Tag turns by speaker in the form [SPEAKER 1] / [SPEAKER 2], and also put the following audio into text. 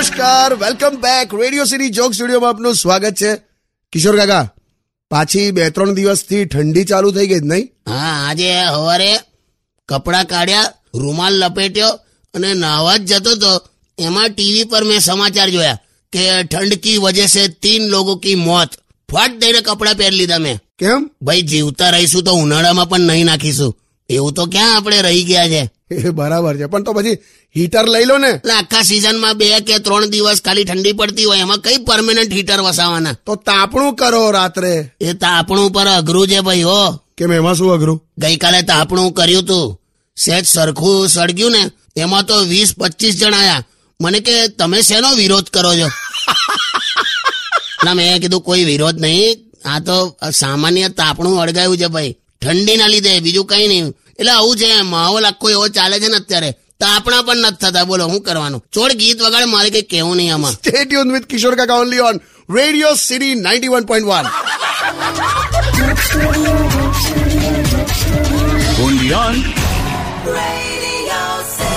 [SPEAKER 1] નમસ્કાર welcome back Radio City joke સ્ટુડિયોમાં આપનું સ્વાગત છે. કિશોર કાકા પાછી બે ત્રણ દિવસથી ઠંડી ચાલુ થઈ ગઈ નહીં?
[SPEAKER 2] હા આજે સવારે કપડાં કાઢ્યા રૂમાલ લપેટ્યો અને નાહવા જ જતો તો એમાં ટીવી પર મેં સમાચાર જોયા કે ઠંડ કી વજહ સે તીન લોકો કી મોત. ફટ દઈને કપડાં પહેરી લીધા મેં.
[SPEAKER 1] કેમ?
[SPEAKER 2] ભાઈ જીવતા રહીશું તો ઉનાળામાં પણ નહીં નાખીશું. એવું તો ક્યાં આપણે રહી ગયા છે?
[SPEAKER 1] એ બરાબર છે. પણ તો પછી હીટર લઈ લો ને.
[SPEAKER 2] એટલે આખા સિઝનમાં બે કે ત્રણ દિવસ ખાલી ઠંડી પડતી હોય એમાં કઈ પરમેનન્ટ હીટર વસાવાના?
[SPEAKER 1] તો તાપણું કરો રાત્રે.
[SPEAKER 2] એ તાપણું પર અઘરું છે ભાઈ હો.
[SPEAKER 1] કેમ એમાં શું અઘરું?
[SPEAKER 2] ગઈકાલે તાપણું કર્યું તું. સેજ સરખું સળગ્યું ને એમાં તો વીસ પચીસ જણ આયા મને કે તમે શેનો વિરોધ કરો છો? ના મેં કીધું કોઈ વિરોધ નહીં. આ તો સામાન્ય તાપણું અળગાયું છે ભાઈ. ઠંડીના લીધે બીજું કઈ નહીં. એટલે આવું છે માહોલ આખો એવો ચાલે છે ને અત્યારે. તો આપણા પણ નથી થતા. બોલો હું કરવાનું? છોડ ગીત વગાડ મારે કઈ કેવું નહીં આમાં.
[SPEAKER 1] Stay tune with Kishore Kaka only on Radio City 91.1 only on radio